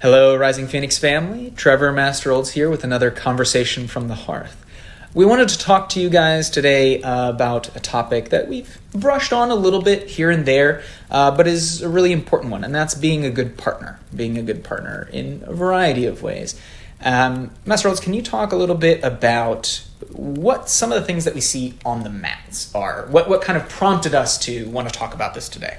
Hello, Rising Phoenix family. Trevor Master Olds here with another conversation from the hearth. We wanted to talk to you guys today uh, about a topic that we've brushed on a little bit here and there, uh, but is a really important one, and that's being a good partner. Being a good partner in a variety of ways. Um, Master Olds, can you talk a little bit about what some of the things that we see on the mats are? What, what kind of prompted us to want to talk about this today?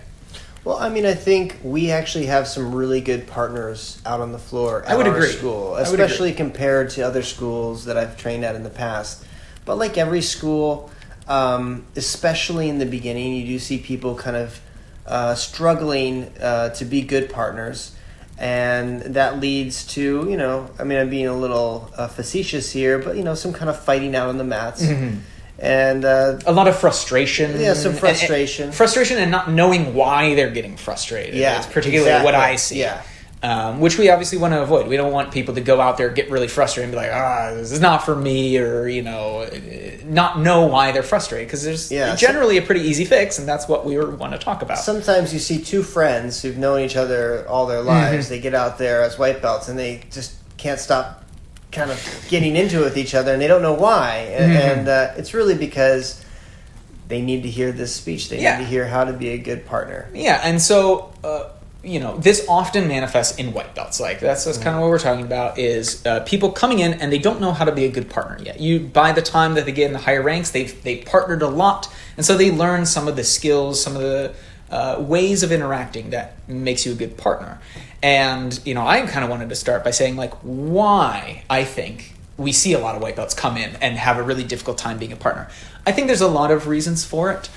Well, I mean, I think we actually have some really good partners out on the floor at I would our agree. school, especially compared to other schools that I've trained at in the past. But like every school, um, especially in the beginning, you do see people kind of uh, struggling uh, to be good partners. And that leads to, you know, I mean, I'm being a little uh, facetious here, but, you know, some kind of fighting out on the mats. Mm-hmm. And uh, a lot of frustration. Yeah, some frustration. and- frustration and not knowing why they're getting frustrated. Yeah, it's particularly what. I see. Yeah. Um, which we obviously want to avoid. We don't want people to go out there get really frustrated and be like, ah, this is not for me, or you know, not know why they're frustrated because there's Yeah, so- generally a pretty easy fix, and that's what we want to talk about. Sometimes you see two friends who've known each other all their lives. They get out there as white belts and they just can't stop kind of getting into it with each other and they don't know why. And, and uh, it's really because they need to hear this speech. They Yeah. need to hear how to be a good partner. Yeah, and so uh, you know this often manifests in white belts. Like that's, that's kind of what we're talking about is uh, people coming in and they don't know how to be a good partner yet. You by the time that they get in the higher ranks, they've they partnered a lot, and so they learn some of the skills, some of the uh, ways of interacting that makes you a good partner. And you know, I kind of wanted to start by saying like why I think we see a lot of white belts come in and have a really difficult time being a partner. I think there's a lot of reasons for it.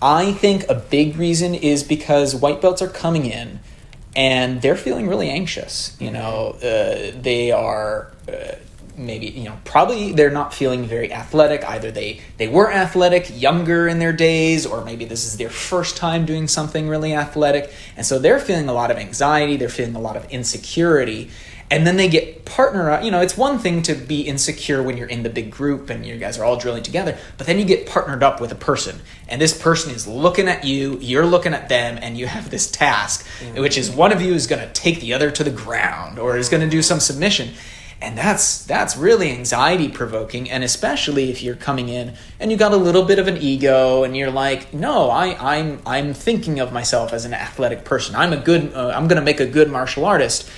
I think a big reason is because white belts are coming in and they're feeling really anxious. You know, uh, they are uh, maybe you know probably they're not feeling very athletic. Either they they were athletic younger in their days, or maybe this is their first time doing something really athletic, and so they're feeling a lot of anxiety. They're feeling a lot of insecurity. And then they get partner. Up. You know, it's one thing to be insecure when you're in the big group and you guys are all drilling together, but then you get partnered up with a person, and this person is looking at you, you're looking at them, and you have this task, which is mm-hmm. one of you is going to take the other to the ground or is going to do some submission, and that's that's really anxiety provoking, and especially if you're coming in and you got a little bit of an ego, and you're like, no, I I'm I'm thinking of myself as an athletic person. I'm a good. Uh, I'm going to make a good martial artist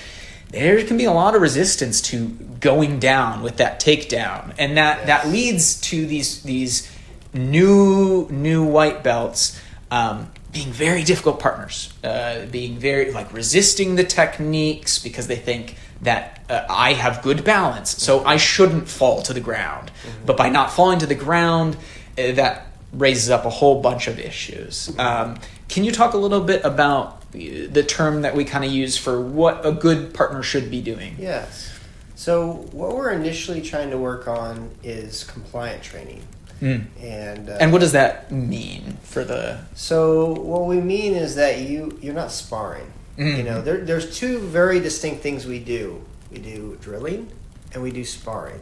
there can be a lot of resistance to going down with that takedown and that that leads to these these new new white belts um, being very difficult partners uh, being very like resisting the techniques because they think that uh, I have good balance so I shouldn't fall to the ground but by not falling to the ground uh, that raises up a whole bunch of issues um, can you talk a little bit about the term that we kind of use for what a good partner should be doing. Yes. So what we're initially trying to work on is compliant training. And uh, And what does that mean for the? So what we mean is that you you're not sparring. You Mhm. know, there, there's two very distinct things we do. We do drilling and we do sparring.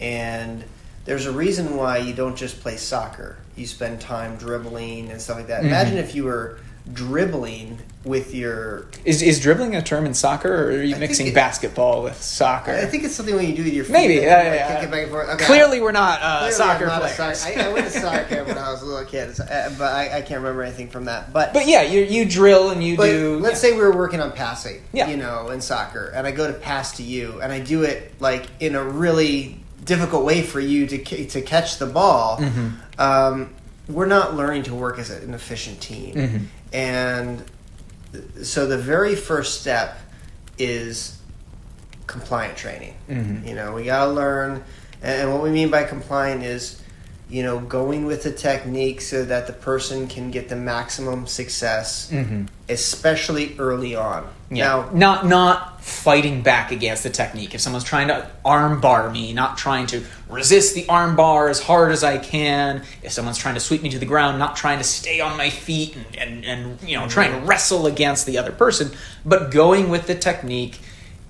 And there's a reason why you don't just play soccer. You spend time dribbling and stuff like that. Mhm. Imagine if you were dribbling with your Is is dribbling a term in soccer, or are you I mixing it- basketball with soccer? I think it's something when you do with your feet. Maybe, yeah, yeah, yeah. kick it back and forth. Okay. Clearly, we're not uh, Clearly soccer not a players. soccer- I, I went to soccer when I was a little kid, so- uh, but I, I can't remember anything from that. But but yeah, you you drill and you But do. let's yeah. say we were working on passing, Yeah. you know, in soccer, and I go to pass to you, and I do it like in a really difficult way for you to to catch the ball. Mm-hmm. Um, we're not learning to work as an efficient team, Mhm. And so the very first step is compliant training. Mhm. You know, we got to learn, and what we mean by compliant is, you know, going with the technique so that the person can get the maximum success, Mhm. Especially early on. Yeah. Now, not not fighting back against the technique. If someone's trying to armbar me, not trying to resist the armbar as hard as I can. If someone's trying to sweep me to the ground, not trying to stay on my feet and, and, and you know trying to mm-hmm. wrestle against the other person, but going with the technique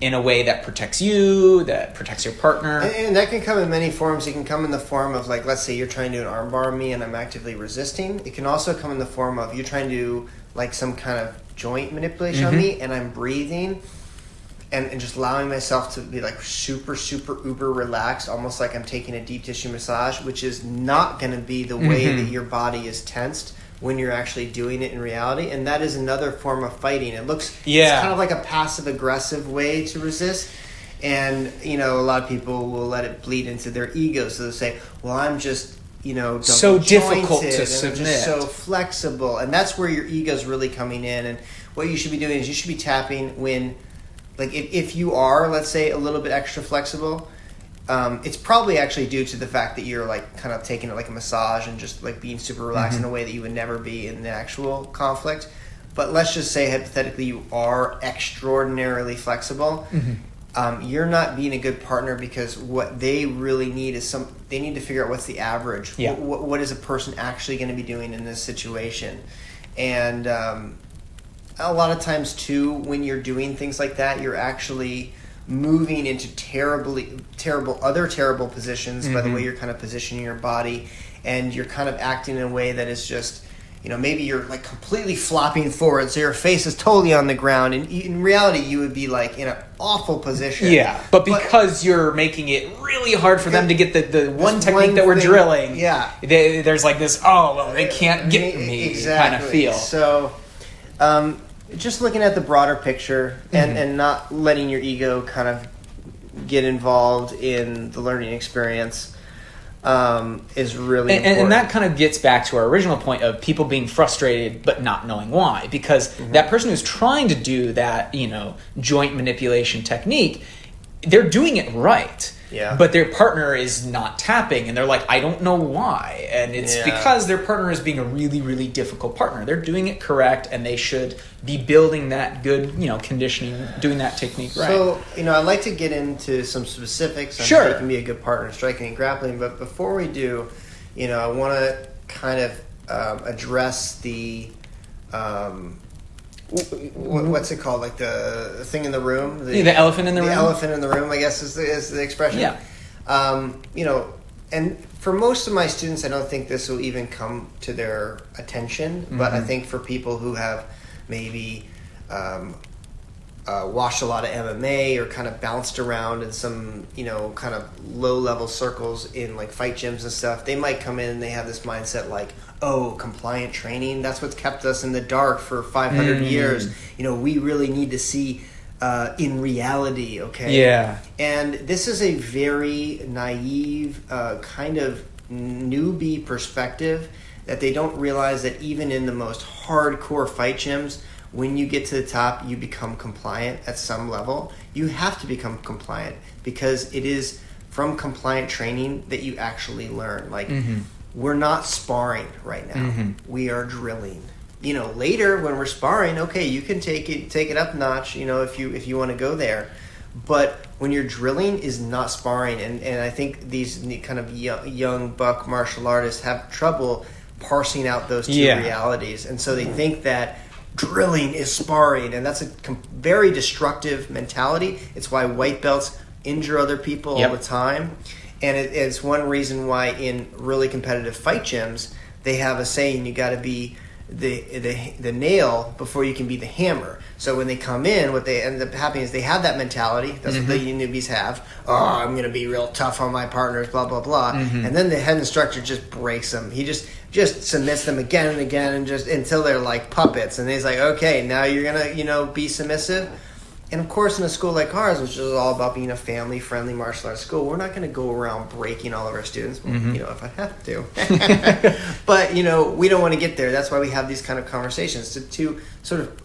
in a way that protects you, that protects your partner. and, and that can come in many forms. It can come in the form of like, let's say you're trying to do an armbar me and I'm actively resisting. It can also come in the form of you trying to do like some kind of joint manipulation on me and I'm breathing and, and just allowing myself to be like super super uber relaxed almost like i'm taking a deep tissue massage which is not going to be the way Mhm. that your body is tensed when you're actually doing it in reality and that is another form of fighting it looks Yeah. it's kind of like a passive aggressive way to resist and you know a lot of people will let it bleed into their ego so they'll say well i'm just you know So difficult to submit. so flexible and that's where your ego's really coming in and what you should be doing is you should be tapping when like if, if you are let's say a little bit extra flexible um, it's probably actually due to the fact that you're like kind of taking it like a massage and just like being super relaxed in a way that you would never be in the actual conflict. But let's just say hypothetically you are extraordinarily flexible. Um, you're not being a good partner because what they really need is some they need to figure out what's the average. Yeah. what, what is a person actually going to be doing in this situation? And um, a lot of times too when you're doing things like that you're actually moving into terribly terrible other terrible positions by the way you're kind of positioning your body and you're kind of acting in a way that is just you know maybe you're like completely flopping forward so your face is totally on the ground and in reality you would be like in an awful position Yeah, but because you're making it really hard for them to get the, the one technique one that we're thing- drilling, yeah. they, there's like this, oh, well, they can't get me exactly. kind of feel. So, um, just looking at the broader picture and, Mhm. and not letting your ego kind of get involved in the learning experience um, is really And, and, and that kind of gets back to our original point of people being frustrated but not knowing why. Because Mm-hmm. that person who's trying to do that, you know, joint manipulation technique, they're doing it right. Yeah. But their partner is not tapping, and they're like, I don't know why. And it's Yeah. because their partner is being a really, really difficult partner. They're doing it correct, and they should be building that good, you know, conditioning, doing that technique right. So, you know, I'd like to get into some specifics on Sure. how you can be a good partner in striking and grappling. But before we do, you know, I want to kind of um, address the. Um, what's it called? Like the thing in the room? Yeah, the elephant in the room? The elephant in the room, I guess, is the, is the expression. Yeah. Um, you know, and for most of my students, I don't think this will even come to their attention. But I Mhm. think for people who have maybe um, uh, watched a lot of MMA or kind of bounced around in some, you know, kind of low level circles in like fight gyms and stuff, they might come in and they have this mindset like, oh, compliant training, that's what's kept us in the dark for 500 Mm. years. You know, we really need to see uh, in reality, okay? yeah. And this is a very naive, uh, kind of newbie perspective that they don't realize that even in the most hardcore fight gyms, when you get to the top, you become compliant at some level. You have to become compliant because it is from compliant training that you actually learn. Like, Mhm. we're not sparring right now. Mhm. We are drilling. You know, later when we're sparring, okay, you can take it take it up notch. You know, if you if you want to go there, but when you're drilling is not sparring, and and I think these kind of young, young buck martial artists have trouble parsing out those two Yeah. realities, and so they think that drilling is sparring, and that's a com- very destructive mentality. It's why white belts injure other people Yep. all the time, and it, it's one reason why in really competitive fight gyms they have a saying: you got to be the, the the nail before you can be the hammer. So when they come in, what they end up happening is they have that mentality. That's what the mm-hmm. newbies have. Oh, I'm going to be real tough on my partners, blah blah blah. Mm-hmm. And then the head instructor just breaks them. He just just submits them again and again, and just until they're like puppets. And he's like, okay, now you're gonna you know be submissive. And of course, in a school like ours, which is all about being a family-friendly martial arts school, we're not going to go around breaking all of our students. Well, mm-hmm. You know, if I have to, but you know, we don't want to get there. That's why we have these kind of conversations to, to sort of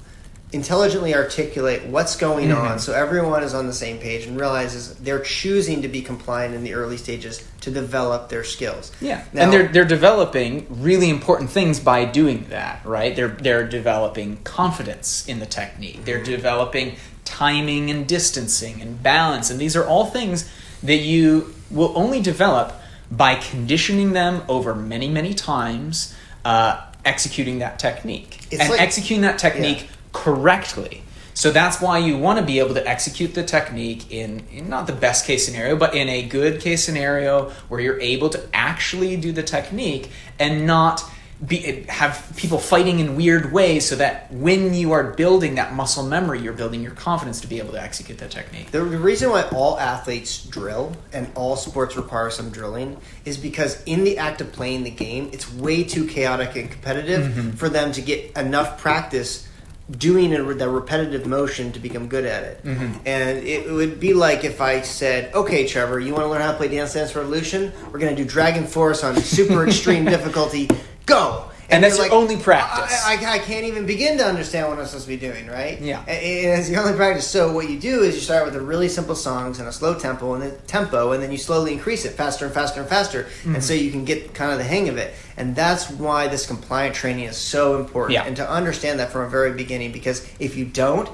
intelligently articulate what's going Mhm. on, so everyone is on the same page and realizes they're choosing to be compliant in the early stages to develop their skills. Yeah, Now- and they're they're developing really important things by doing that, right? They're they're developing confidence in the technique. They're developing timing and distancing and balance, and these are all things that you will only develop by conditioning them over many many times, uh, executing that technique It's and like- executing that technique correctly. So that's why you want to be able to execute the technique in, in not the best case scenario, but in a good case scenario where you're able to actually do the technique and not be, have people fighting in weird ways so that when you are building that muscle memory, you're building your confidence to be able to execute that technique. The, the reason why all athletes drill and all sports require some drilling is because in the act of playing the game, it's way too chaotic and competitive mm-hmm. for them to get enough practice doing a, the repetitive motion to become good at it. Mm-hmm. And it would be like if I said, "Okay, Trevor, you want to learn how to play Dance Dance Revolution? We're going to do DragonForce on super extreme difficulty. Go!" And that's you're your only practice. I, I, I can't even begin to understand what I'm supposed to be doing, right? Yeah. And, and it's the only practice. So what you do is you start with the really simple songs and a slow tempo and then tempo, and then you slowly increase it faster and faster and faster, Mm-hmm. and so you can get kind of the hang of it. And that's why this compliant training is so important, Yeah. and to understand that from a very beginning, because if you don't.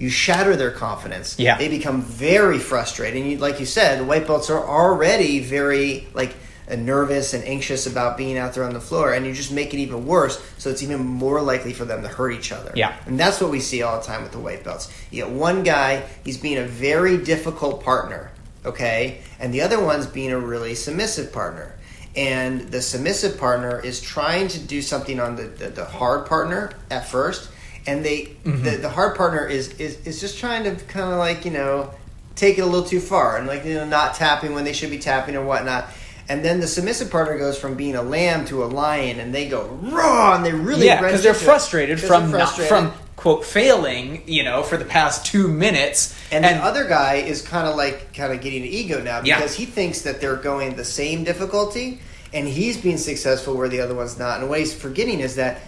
You shatter their confidence. Yeah. They become very frustrated. And you, like you said, the white belts are already very like uh, nervous and anxious about being out there on the floor, and you just make it even worse. So it's even more likely for them to hurt each other. Yeah. And that's what we see all the time with the white belts. You get one guy, he's being a very difficult partner, okay? And the other one's being a really submissive partner. And the submissive partner is trying to do something on the, the, the hard partner at first. And they the, the hard partner is, is, is just trying to kind of like, you know, take it a little too far and like, you know, not tapping when they should be tapping or whatnot. And then the submissive partner goes from being a lamb to a lion, and they go raw, and they really yeah, because they're frustrated from they're not from quote failing, you know, for the past two minutes, And, the other guy is kind of like kind of getting an ego now Yeah. because he thinks that they're going the same difficulty and he's being successful where the other one's not. And what he's forgetting is that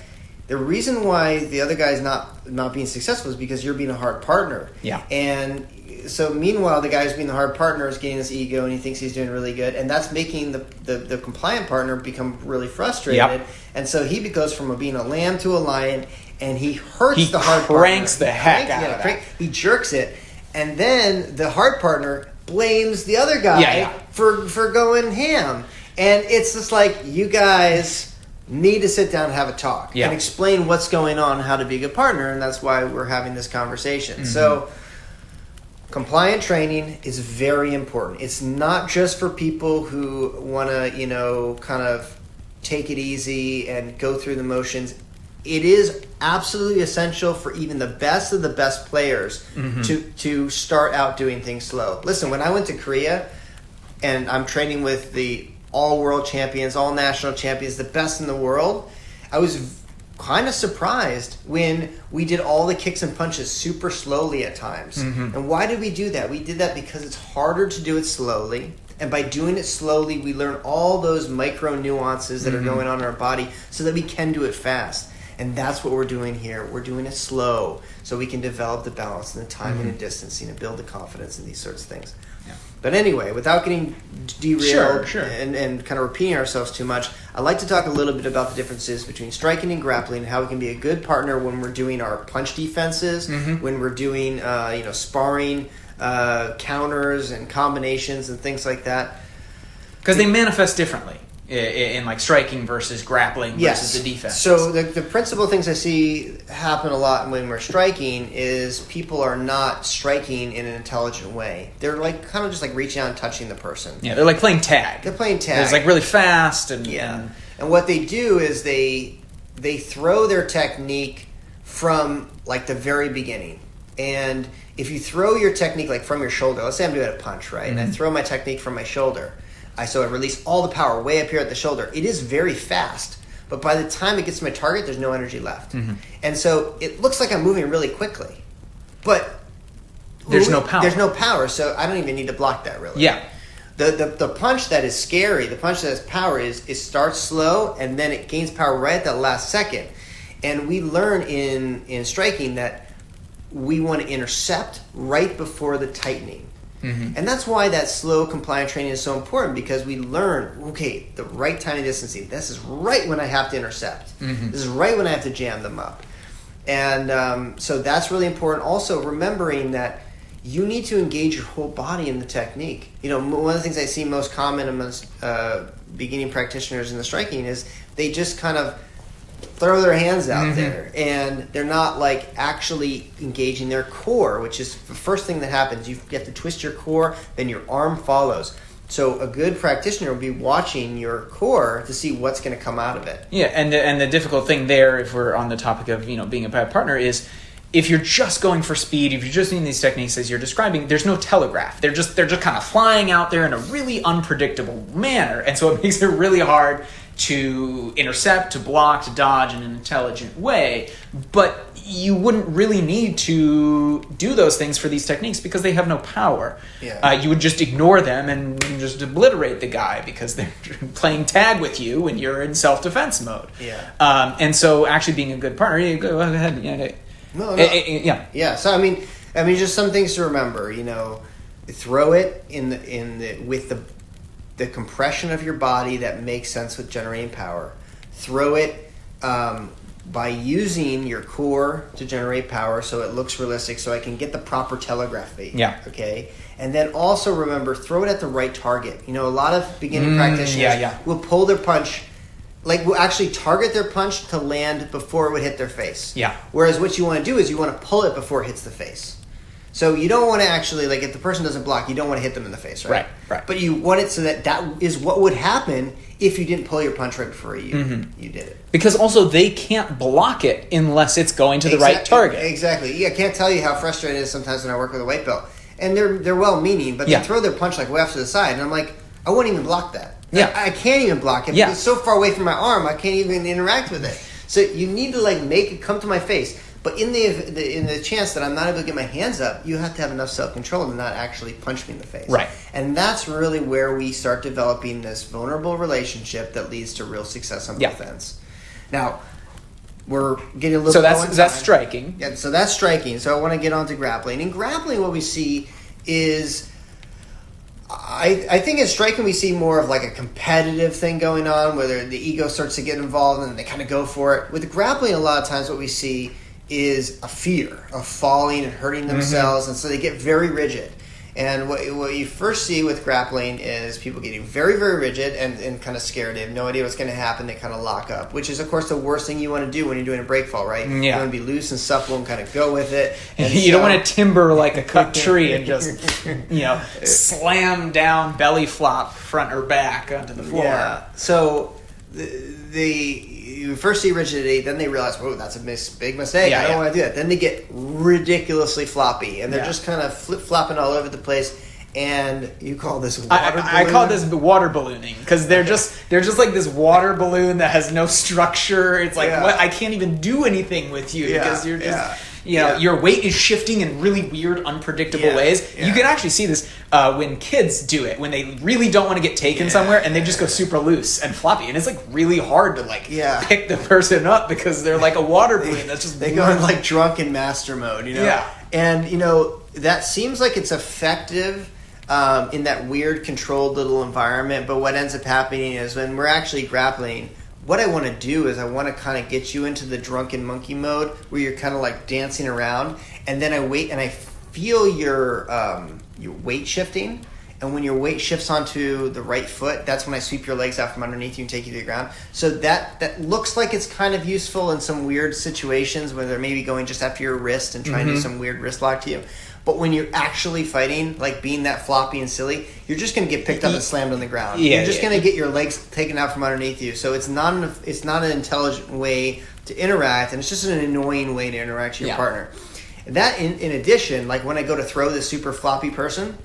the reason why the other guy's not not being successful is because you're being a hard partner. Yeah. And so meanwhile the guy who's being the hard partner is getting this ego and he thinks he's doing really good and that's making the, the, the compliant partner become really frustrated. Yep. And so he goes from a, being a lamb to a lion and he hurts He the hard cranks partner. the He heck cranks- out yeah, of crank- that. he jerks it, and then the hard partner blames the other guy Yeah, yeah. for for going ham, and it's just like you guys need to sit down and have a talk Yeah. and explain what's going on, how to be a good partner, and that's why we're having this conversation. So. Mm-hmm. Compliant training is very important. It's not just for people who want to, you know, kind of take it easy and go through the motions. It is absolutely essential for even the best of the best players to to start out doing things slow. Listen, when I went to Korea and I'm training with the all world champions, all national champions, the best in the world, I was kind of surprised when we did all the kicks and punches super slowly at times. Mm-hmm. And why did we do that? We did that because it's harder to do it slowly. And by doing it slowly, we learn all those micro nuances that are mm-hmm. going on in our body so that we can do it fast. And that's what we're doing here. We're doing it slow so we can develop the balance and the timing and mm-hmm. distancing and build the confidence in these sorts of things. But anyway, without getting derailed Sure, sure. And, and kind of repeating ourselves too much, I'd like to talk a little bit about the differences between striking and grappling, and how we can be a good partner when we're doing our punch defenses, Mm-hmm. when we're doing uh, you know sparring uh, counters and combinations and things like that. because they manifest differently in, like striking versus grappling Yes. versus the defense. So the, the principal things I see happen a lot when we're striking is people are not striking in an intelligent way. They're like kind of just like reaching out and touching the person. yeah, they're like playing tag. They're playing tag. It's like really fast and Yeah. and- And what they do is they they throw their technique from like the very beginning. And if you throw your technique like from your shoulder, let's say I'm doing a punch, right? And I mm-hmm. throw my technique from my shoulder. I so I release all the power way up here at the shoulder. It is very fast. But by the time it gets to my target, there's no energy left. Mm-hmm. And so it looks like I'm moving really quickly. But There's no power. There's no power, so I don't even need to block that really. yeah. The, the, the punch that is scary, the punch that has power is it starts slow and then it gains power right at that last second. And we learn in in striking that we want to intercept right before the tightening. And that's why that slow compliant training is so important because we learn, okay, the right timing distancing. This is right when I have to intercept. This is right when I have to jam them up. And um, so that's really important. Also, remembering that you need to engage your whole body in the technique. You know, one of the things I see most common amongst uh, beginning practitioners in the striking is they just kind of throw their hands out mm-hmm. there and they're not like actually engaging their core, which is the first thing that happens. You have to twist your core, then your arm follows. So a good practitioner will be watching your core to see what's going to come out of it. Yeah, and the, and the difficult thing there, if we're on the topic of you know being a bad partner, is if you're just going for speed, if you're just doing these techniques as you're describing, there's no telegraph. They're just they're just kind of flying out there in a really unpredictable manner, and so it makes it really hard to intercept, to block, to dodge in an intelligent way. But you wouldn't really need to do those things for these techniques because they have no power. Yeah. Uh, you would just ignore them and just obliterate the guy because they're playing tag with you when you're in self defense mode. Yeah. Um, and so, actually, being a good partner, you go ahead. Yeah. No, no. Eh, eh, eh, yeah. Yeah. So I mean, I mean, just some things to remember. You know, throw it in the in the with the the compression of your body that makes sense with generating power. Throw it um, by using your core to generate power, so it looks realistic, so I can get the proper telegraphy. Yeah. Okay. And then also remember, throw it at the right target. You know, a lot of beginning Mm, practitioners yeah, yeah. will pull their punch. Like will actually target their punch to land before it would hit their face. Yeah. Whereas what you want to do is you want to pull it before it hits the face. So you don't want to actually like if the person doesn't block, you don't want to hit them in the face, right? Right, right. But you want it so that that is what would happen if you didn't pull your punch right before you Mm-hmm. you did it. Because also, they can't block it unless it's going to the right target. Exactly. Yeah, I can't tell you how frustrating it is sometimes when I work with a white belt, and they're they're well meaning, but Yeah. they throw their punch like way off to the side, and I'm like, I wouldn't even block that. Yeah. I, I can't even block it. Yeah. because It's so far away from my arm, I can't even interact with it. So you need to like make it come to my face. But in the, the in the chance that I'm not able to get my hands up, you have to have enough self control to not actually punch me in the face. Right. And that's really where we start developing this vulnerable relationship that leads to real success on Yeah. both ends. Now, we're getting a little So that's that's striking. Yeah, so that's striking. So I want to get on to grappling. And grappling, what we see is. I, I think in striking we see more of like a competitive thing going on where the ego starts to get involved and they kind of go for it. With grappling, a lot of times what we see is a fear of falling and hurting mm-hmm. themselves, and so they get very rigid. And what, what you first see with grappling is people getting very, very rigid and, and kind of scared. They have no idea what's going to happen. They kind of lock up, which is, of course, the worst thing you want to do when you're doing a break fall, right? Mm, yeah. You want to be loose and supple and kind of go with it. And you don't want to timber like a cut tree and just you know slam down belly flop front or back onto the floor. Yeah. So the, the you first see rigidity, then they realize, whoa, that's a mis- big mistake. Yeah, I don't yeah. want to do that. Then they get ridiculously floppy, and they're Yeah. just kind of flip flopping all over the place. And you call this water I, I, I call this water ballooning because they're just they're just like this water balloon that has no structure. It's like what I can't even do anything with you because you're just you know yeah. your weight is shifting in really weird, unpredictable Yeah, ways. yeah. You can actually see this uh, when kids do it when they really don't want to get taken somewhere and they just go super loose and floppy and it's like really hard to like pick the person up because they're like a water balloon that's just they go in like drunken master mode, you know. Yeah. And you know that seems like it's effective um, in that weird, controlled little environment. But what ends up happening is when we're actually grappling. What I want to do is I want to kind of get you into the drunken monkey mode where you're kind of like dancing around, and then I wait and I feel your um, your weight shifting. And when your weight shifts onto the right foot, that's when I sweep your legs out from underneath you and take you to the ground. So that that looks like it's kind of useful in some weird situations where they're maybe going just after your wrist and trying to Mm-hmm. do some weird wrist lock to you. But when you're actually fighting, like being that floppy and silly, you're just going to get picked up and slammed on the ground. Yeah, you're just yeah. going to get your legs taken out from underneath you. So it's not an, it's not an intelligent way to interact, and it's just an annoying way to interact with your Yeah. partner. That in, in addition, like when I go to throw this super floppy person,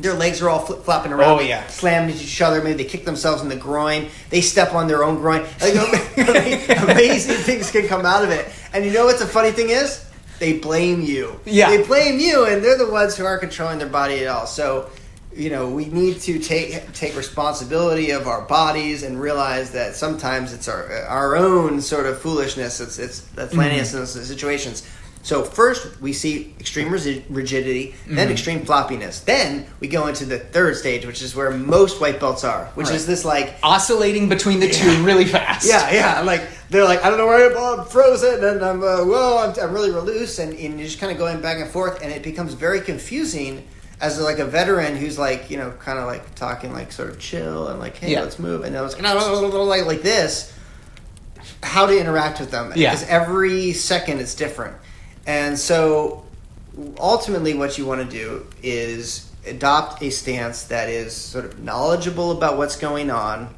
their legs are all flip flopping around. Oh, yeah. slammed into each other. Maybe they kick themselves in the groin. They step on their own groin. Like, amazing things can come out of it. And you know what the funny thing is? They blame you. Yeah. they blame you, and they're the ones who aren't controlling their body at all. So. You know, we need to take take responsibility of our bodies and realize that sometimes it's our our own sort of foolishness. It's it's that's mm-hmm. landing us in those situations. So first we see extreme resi- rigidity, then mm-hmm. extreme floppiness. Then we go into the third stage, which is where most white belts are, which is this like oscillating between the two really fast. yeah, yeah. Like they're like, I don't know where I am. I'm frozen, and I'm uh, whoa, I'm, I'm really loose, and, and you're just kind of going back and forth, and it becomes very confusing as like a veteran who's like, you know, kind of like talking like sort of chill and like, hey, Yeah. let's move, and I was like like this. How to interact with them? Yeah. because every second it's different, and so ultimately, what you want to do is adopt a stance that is sort of knowledgeable about what's going on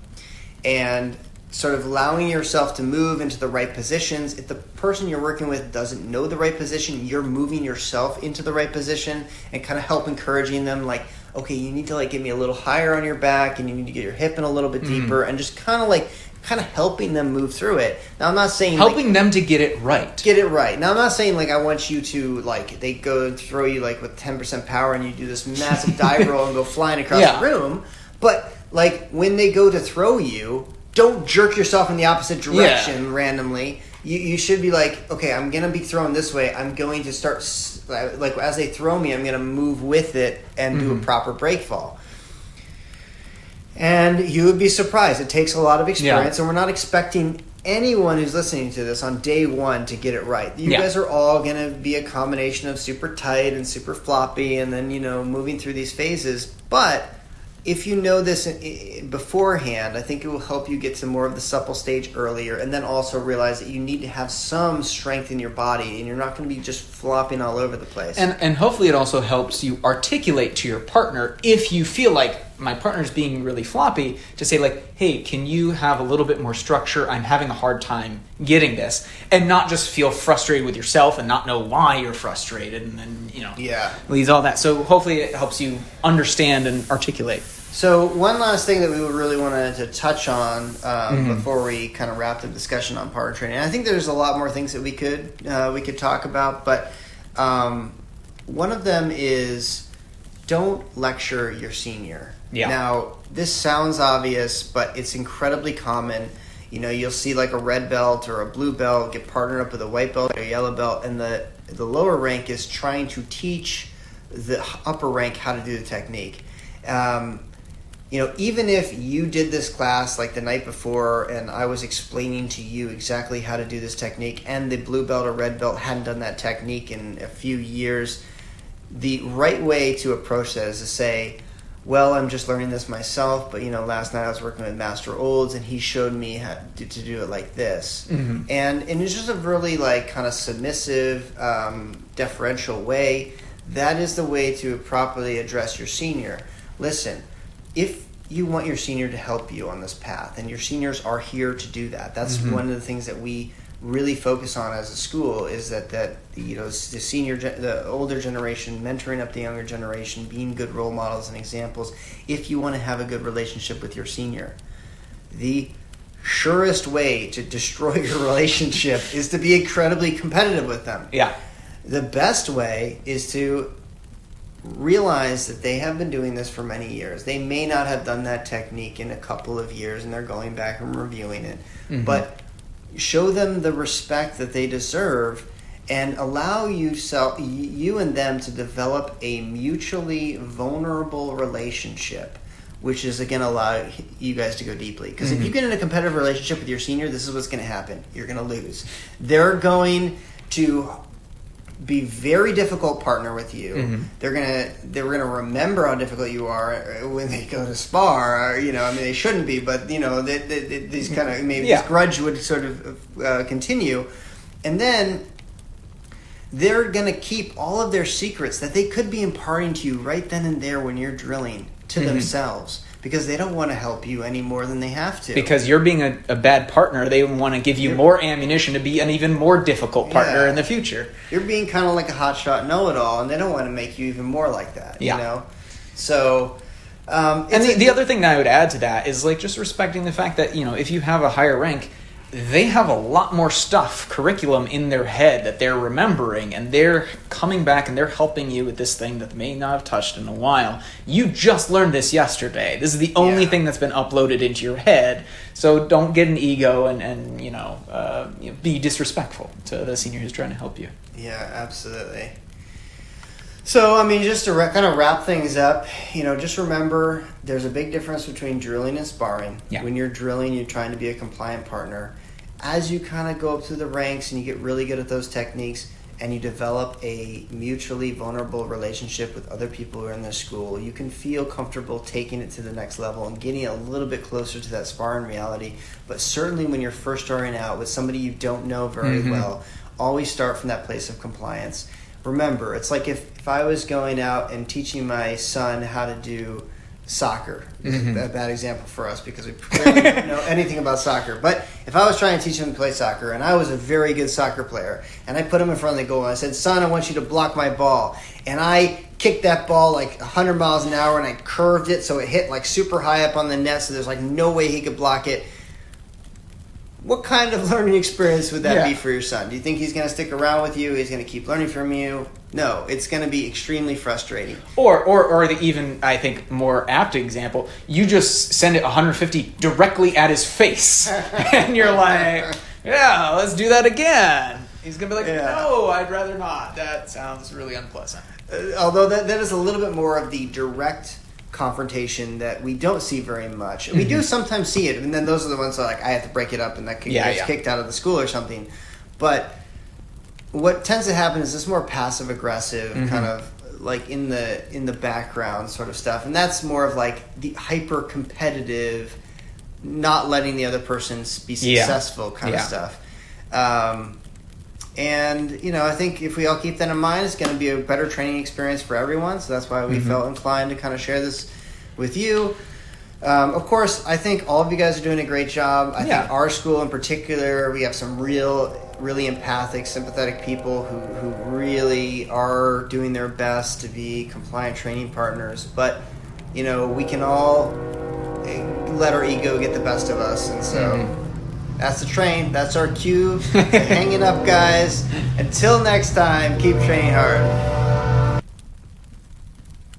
and sort of allowing yourself to move into the right positions. If the person you're working with doesn't know the right position, you're moving yourself into the right position and kind of help encouraging them like, okay, you need to like get me a little higher on your back and you need to get your hip in a little bit mm. deeper and just kind of like kind of helping them move through it. Now I'm not saying like, Helping them to get it right. get it right. Now I'm not saying like I want you to like they go and throw you like with 10% power and you do this massive dive roll and go flying across Yeah. the room, but like when they go to throw you, don't jerk yourself in the opposite direction randomly. You, you should be like, okay, I'm gonna be thrown this way. I'm going to start like as they throw me, I'm gonna move with it and do a mm-hmm. proper break fall. And you would be surprised. It takes a lot of experience, and we're not expecting anyone who's listening to this on day one to get it right. You Yeah. guys are all going to be a combination of super tight and super floppy, and then, you know, moving through these phases. But if you know this beforehand, I think it will help you get to more of the supple stage earlier, and then also realize that you need to have some strength in your body, and you're not going to be just flopping all over the place. And and hopefully it also helps you articulate to your partner if you feel like my partner's being really floppy to say like, "Hey, can you have a little bit more structure? I'm having a hard time getting this." And not just feel frustrated with yourself and not know why you're frustrated and then, you know, Yeah. leads all that. So hopefully it helps you understand and articulate. So one last thing that we would really wanted to touch on um, before we kind of wrap the discussion on partner training. I think there's a lot more things that we could uh, we could talk about, but um, one of them is don't lecture your senior. Yeah. Now this sounds obvious, but it's incredibly common. You know, you'll see like a red belt or a blue belt get partnered up with a white belt or a yellow belt, and the the lower rank is trying to teach the upper rank how to do the technique. Um, you know, even if you did this class like the night before and I was explaining to you exactly how to do this technique and the blue belt or red belt hadn't done that technique in a few years, the right way to approach that is to say, well, I'm just learning this myself, but you know, last night I was working with Master Olds and he showed me how to, to do it like this. Mhm. And, and it's just a really like kind of submissive, um, deferential way. That is the way to properly address your senior. Listen, if you want your senior to help you on this path, and your seniors are here to do that, that's Mhm. one of the things that we really focus on as a school is that that you know the senior the older generation mentoring up the younger generation being good role models and examples if you want to have a good relationship with your senior the surest way to destroy your relationship is to be incredibly competitive with them Yeah. the best way is to realize that they have been doing this for many years. They may not have done that technique in a couple of years and they're going back and reviewing it, Mhm. but show them the respect that they deserve and allow you self, you and them to develop a mutually vulnerable relationship which is again allow you guys to go deeply. Because if mm-hmm. you get in a competitive relationship with your senior this is what's going to happen. You're going to lose. They're going to be very difficult partner with you. Mhm. They're gonna they're gonna remember how difficult you are when they go to spar. Or, you know, I mean, they shouldn't be, but you know, they, they, they- these kind of maybe Yeah. this grudge would sort of uh, continue, and then they're gonna keep all of their secrets that they could be imparting to you right then and there when you're drilling to Mhm. themselves because they don't want to help you any more than they have to. Because you're being a, a bad partner, they want to give you You're- more ammunition to be an even more difficult partner Yeah. in the future. you're being kind of like a hotshot know-it-all, and they don't want to make you even more like that. Yeah. You know, so. Um, And the, a- the other thing that I would add to that is like just respecting the fact that you know if you have a higher rank, they have a lot more stuff curriculum in their head that they're remembering, and they're coming back and they're helping you with this thing that they may not have touched in a while. You just learned this yesterday. This is the only Yeah. thing that's been uploaded into your head. So don't get an ego and and you know, uh, you know be disrespectful to the senior who's trying to help you. Yeah, absolutely. So, I mean, just to ra- kind of wrap things up, you know, just remember there's a big difference between drilling and sparring. Yeah. When you're drilling, you're trying to be a compliant partner. As you kind of go up through the ranks and you get really good at those techniques and you develop a mutually vulnerable relationship with other people who are in the school, you can feel comfortable taking it to the next level and getting a little bit closer to that sparring reality. But certainly when you're first starting out with somebody you don't know very Mhm. well, always start from that place of compliance. remember, it's like if, if I was going out and teaching my son how to do soccer. Mhm. A bad example for us because we don't know anything about soccer. But if I was trying to teach him to play soccer and I was a very good soccer player and I put him in front of the goal and I said, Son, I want you to block my ball. And I kicked that ball like 100 miles an hour and I curved it so it hit like super high up on the net so there's like no way he could block it. What kind of learning experience would that Yeah. be for your son? Do you think he's going to stick around with you? He's going to keep learning from you? No, it's going to be extremely frustrating. Or, or, or the even I think more apt example, you just send it 150 directly at his face, and you're like, "Yeah, let's do that again." He's gonna be like, Yeah. "No, I'd rather not. That sounds really unpleasant." Uh, although that, that is a little bit more of the direct confrontation that we don't see very much. We do sometimes see it, and then those are the ones that like I have to break it up and that Mm-hmm. Yeah, gets yeah. kicked out of the school or something. But what tends to happen is this more passive aggressive Mhm. kind of like in the in the background sort of stuff, and that's more of like the hyper competitive, not letting the other person be Yeah. successful kind Yeah. of stuff. Um, and you know, I think if we all keep that in mind, it's going to be a better training experience for everyone. So that's why we Mhm. felt inclined to kind of share this with you. Um, of course, I think all of you guys are doing a great job. I Yeah. think our school in particular, we have some real, really empathic, sympathetic people who, who really are doing their best to be compliant training partners. But you know, we can all eh, let our ego get the best of us, and so. Mhm. That's the train. That's our cue. Hang it up, guys. Until next time, keep training hard.